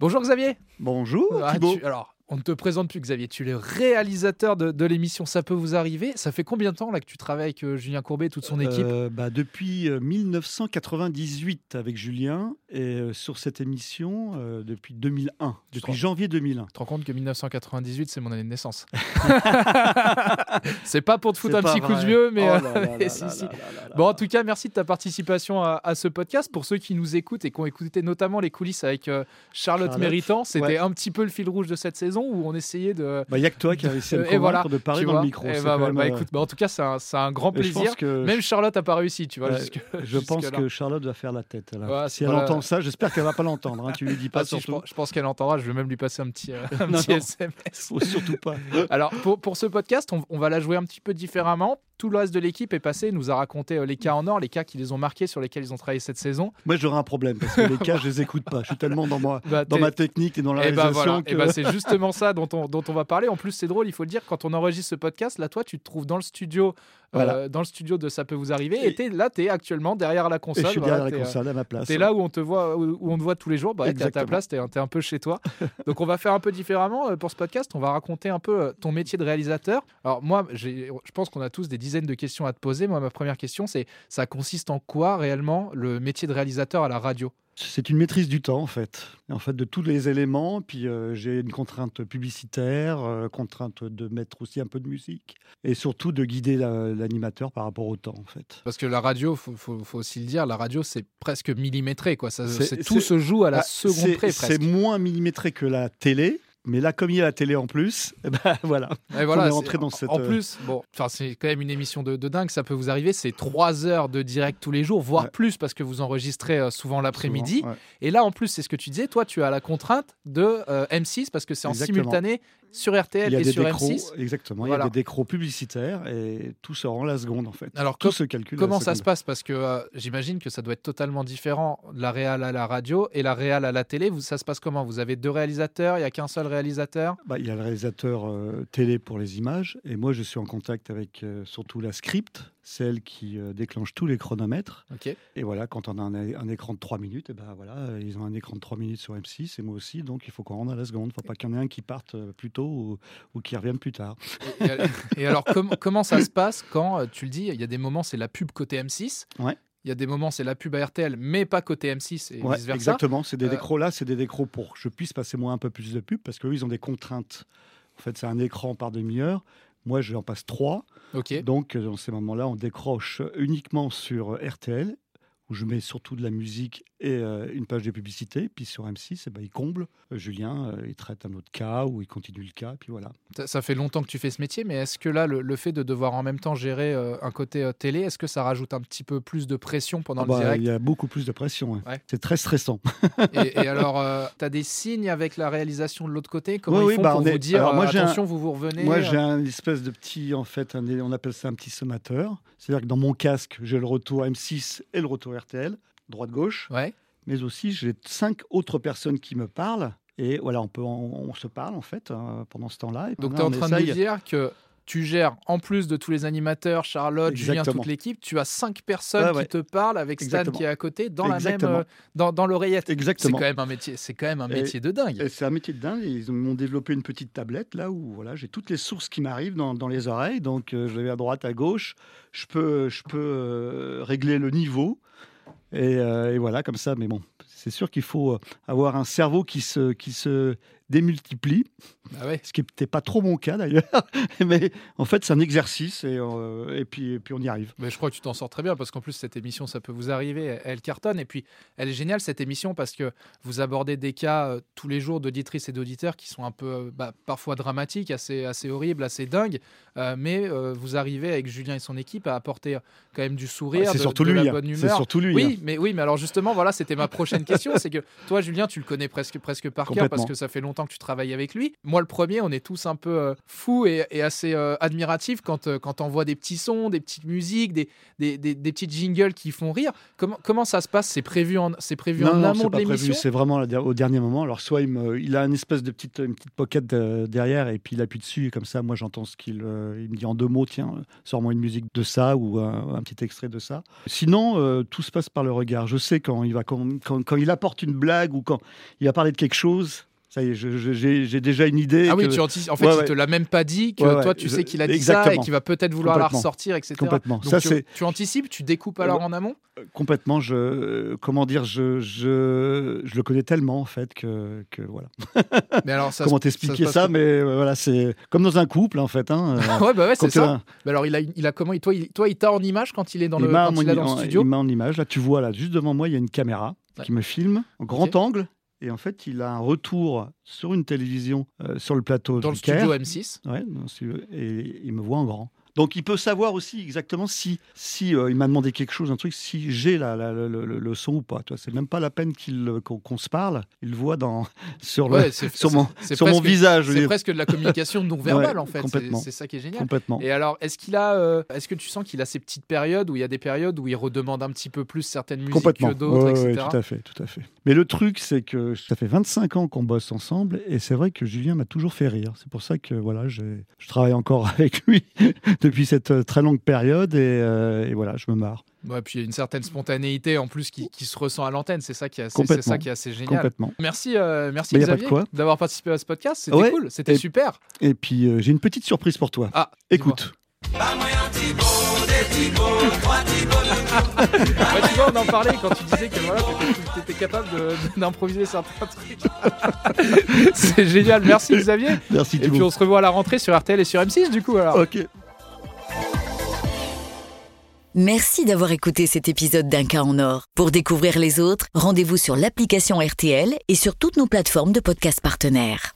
Bonjour Xavier. Bonjour Ah, tu- alors, on ne te présente plus Xavier, tu es le réalisateur de, de l'émission Ça peut vous arriver. Ça fait combien de temps là que tu travailles avec euh, Julien Courbet et toute son équipe? Euh, bah, depuis euh, 1998 avec Julien et euh, sur cette émission euh, depuis 2001, depuis janvier 2001. Tu te rends compte que 1998, c'est mon année de naissance. c'est pas pour te foutre un petit coup de vieux, mais. Bon, en tout cas, merci de ta participation à, à ce podcast. Pour ceux qui nous écoutent et qui ont écouté notamment les coulisses avec euh, Charlotte, Charlotte, Méritant, c'était ouais. un petit peu le fil rouge de cette saison où on essayait de. Bah, il n'y a que toi qui as réussi à me Et voilà, de parler dans vois. le micro. Et c'est bah, même, Bah, écoute, bah, en tout cas, c'est un, grand plaisir. que, Même Charlotte n'a pas réussi, tu vois. Je pense que Charlotte va faire la tête. si elle la- entend ça, j'espère qu'elle va pas l'entendre. hein, Tu lui dis pas Ah, si, je, pense, qu'elle entendra. Je vais même lui passer un petit, euh, un Non, petit non. SMS. Faut surtout pas. Alors, pour, pour ce podcast, on, on va la jouer un petit peu différemment. Tout le reste de l'équipe est passé, nous a raconté euh, les cas en or, les cas qui les ont marqués, sur lesquels ils ont travaillé cette saison. Moi, j'aurais un problème parce que les cas, je les écoute pas. Je suis tellement dans moi. Bah, Dans ma technique et dans la Et bah réalisation voilà, que... Et bah, c'est justement ça dont on, dont on va parler. En plus, c'est drôle, il faut le dire, quand on enregistre ce podcast, là, toi, tu te trouves dans le studio, euh, dans le studio de Ça peut vous arriver, Et- et là, tu es actuellement derrière la Et console. je suis derrière la euh, console à ma place. T'es là où on te voit, où où on te voit tous les jours. Bah, t'es à ta place, t'es es un peu chez toi. Donc, on va faire un peu différemment pour ce podcast. On va raconter un peu ton métier de réalisateur. Alors, moi, je pense qu'on a tous des dizaines de questions à te poser. Moi, ma première question, c'est ça consiste en quoi réellement le métier de réalisateur à la radio? C'est une maîtrise du temps, en fait. En fait, de tous les éléments. Puis euh, j'ai une contrainte publicitaire, euh, contrainte de mettre aussi un peu de musique. Et surtout de guider la- l'animateur par rapport au temps, en fait. Parce que la radio, faut, faut, faut aussi le dire, la radio, c'est presque millimétré. Quoi. Ça, tout se joue à la Ah, seconde près, C'est moins millimétré que la télé. Mais là, comme il y a la télé en plus, ben, voilà. Et voilà, on est rentré dans cette, En euh, plus, bon, c'est quand même une émission de, de dingue, ça peut vous arriver. C'est trois heures de direct tous les jours, voire Ouais. plus, parce que vous enregistrez euh, souvent l'après-midi. Ouais. Et là, en plus, c'est ce que tu disais, toi, tu as la contrainte de euh, M6, parce que c'est en simultané sur RTL et des sur décros, M6. exactement. Il y a des décros publicitaires et tout se rend la seconde, en fait. Alors, tout se calcule. Comment ça se passe? Parce que euh, j'imagine que ça doit être totalement différent, la réal à la radio et la réal à la télé. Vous, ça se passe comment? Vous avez deux réalisateurs, il n'y a qu'un seul réalisateur? Bah, Il y a le réalisateur euh, télé pour les images et moi je suis en contact avec euh, surtout la script, celle qui euh, déclenche tous les chronomètres. Et voilà, quand on a un, un écran de 3 minutes, et ben voilà, ils ont un écran de 3 minutes sur M6 et moi aussi, donc il faut qu'on rende à la seconde. Il ne faut pas qu'il y en ait un qui parte euh, plus tôt ou, ou qui revienne plus tard. Et, alors, com- comment ça se passe quand euh, tu le dis Il y a des moments, c'est la pub côté M6. Ouais. Il y a des moments, c'est la pub à RTL, mais pas côté M6 et Ouais, vice versa. exactement, c'est des décros là, c'est des décros pour que je puisse passer moi un peu plus de pub parce qu'eux ils ont des contraintes. En fait, c'est un écran par demi-heure. Moi, j'en passe trois. Donc, euh, dans ces moments-là, on décroche uniquement sur RTL, où je mets surtout de la musique et euh, une page de publicité. Puis sur M6, eh ben, il comble. Euh, Julien, euh, il traite un autre cas ou il continue le cas. Puis voilà. Ça, ça fait longtemps que tu fais ce métier, mais est-ce que là, le, le fait de devoir en même temps gérer un côté télé, est-ce que ça rajoute un petit peu plus de pression pendant Ah le bah, direct? il y a beaucoup plus de pression. Ouais. C'est très stressant. et, et alors, tu as des signes avec la réalisation de l'autre côté? Comment Oui, ils font bah, pour vous est- dire alors, moi, j'ai un- attention, vous vous revenez Moi, j'ai un espèce de petit, en fait, un- on appelle ça un petit sommateur. C'est-à-dire que dans mon casque, j'ai le retour M6 et le retour RTL, droite-gauche. Ouais. mais aussi j'ai cinq autres personnes qui me parlent. Et voilà, on, peut, on, on se parle en fait euh, pendant ce temps-là. Donc, tu es en train de essaye- nous dire que tu gères, en plus de tous les animateurs, Charlotte, Julien, toute l'équipe, tu as cinq personnes Ouais, qui te parlent avec Stan Exactement. qui est à côté dans la même euh, dans, dans l'oreillette. C'est Exactement. quand même un métier, c'est quand même un Et- métier de dingue. C'est un métier de dingue. Ils m'ont développé une petite tablette là où voilà, j'ai toutes les sources qui m'arrivent dans, dans les oreilles. Donc euh, je vais à droite, à gauche. Je peux, je peux euh, régler le niveau. Et, euh, et voilà, comme ça. Mais bon, c'est sûr qu'il faut avoir un cerveau qui se, qui se démultiplie. Ah ouais. Ce qui n'était pas trop mon cas d'ailleurs. Mais en fait, c'est un exercice et, euh, et, puis, et puis on y arrive. Mais je crois que tu t'en sors très bien parce qu'en plus cette émission ça peut vous arriver, elle, cartonne et puis elle est géniale cette émission parce que vous abordez des cas euh, tous les jours d'auditrices et d'auditeurs qui sont un peu euh, bah, parfois dramatiques, assez assez horribles, assez dingues, mais vous arrivez avec Julien et son équipe à apporter quand même du sourire, c'est de, surtout de lui. la hein. bonne C'est humeur. surtout lui. Oui, hein. mais oui, mais alors justement, voilà, c'était ma prochaine question. c'est que toi, Julien, tu le connais presque, presque par cœur parce que ça fait longtemps longtemps que tu travailles avec lui. Moi, le premier, on est tous un peu euh, fous et, assez euh, admiratifs quand, quand on voit des petits sons, des petites musiques, des, des, des, petites jingles qui font rire. Comment, comment ça se passe? C'est prévu en, c'est prévu en amont de l'émission? C'est vraiment au dernier moment. Alors, soit il, me, il a une espèce de petite, une petite pocket derrière et puis il appuie dessus et comme ça, moi, j'entends ce qu'il il me dit en deux mots tiens, sors-moi une musique de ça ou un, petit extrait de ça. Sinon, tout se passe par le regard. Je sais quand il va quand, quand il apporte une blague ou quand il va parler de quelque chose, ça y est, j'ai déjà une idée. Ah oui, tu anticipes. En fait, il ne te l'a même pas dit que toi, tu sais qu'il a dit ça et qu'il va peut-être vouloir la ressortir, etc. Complètement. ça, tu, tu, anticipes, tu découpes alors en amont? Euh, Complètement. Je, comment dire, je, je, je, le connais tellement en fait que, que voilà. Mais alors, ça comment t'expliquer ça, Mais euh, voilà, c'est comme dans un couple en fait. Hein, ouais, bah ouais, c'est ça. Mais alors, il a, il a comment Toi, il, toi, il t'a en image quand il est dans, le, quand il est dans le studio? Il m'a en image. Là, tu vois là, juste devant moi, il y a une caméra qui me filme en grand angle et en fait, il a un retour sur une télévision euh, sur le plateau. Dans le studio M6 Ouais, et il me voit en grand. Donc il peut savoir aussi exactement si, si euh, il m'a demandé quelque chose, un truc, si j'ai la, le, son ou pas. C'est même pas la peine qu'on se parle. Il le voit dans, sur, le, sur mon, sur mon visage. C'est presque de la communication non verbale en fait. C'est ça qui est génial. Complètement. Et alors, est-ce qu'il a, euh, est-ce que tu sens qu'il a ces petites périodes où il y a des périodes où il redemande un petit peu plus certaines musiques que d'autres, etc. Oui, tout à fait, tout à fait. Mais le truc, c'est que ça fait 25 ans qu'on bosse ensemble et c'est vrai que Julien m'a toujours fait rire. C'est pour ça que voilà, je travaille encore avec lui depuis cette euh, très longue période euh, et, voilà, je me marre. Ouais, puis il y a une certaine spontanéité en plus qui, se ressent à l'antenne. C'est ça qui est assez, ça qui est assez génial. Complètement. Merci, euh, merci Xavier d'avoir participé à ce podcast. C'était cool, c'était super. Et puis j'ai une petite surprise pour toi. Ah, écoute. tu vois, on en parlait quand tu disais que voilà, tu étais, capable d'improviser certains trucs. C'est génial, merci Xavier. Merci. Et puis on se revoit à la rentrée sur RTL et sur M6 du coup alors. Ok. Merci d'avoir écouté cet épisode d'Un cas en or. Pour découvrir les autres, rendez-vous sur l'application RTL et sur toutes nos plateformes de podcasts partenaires.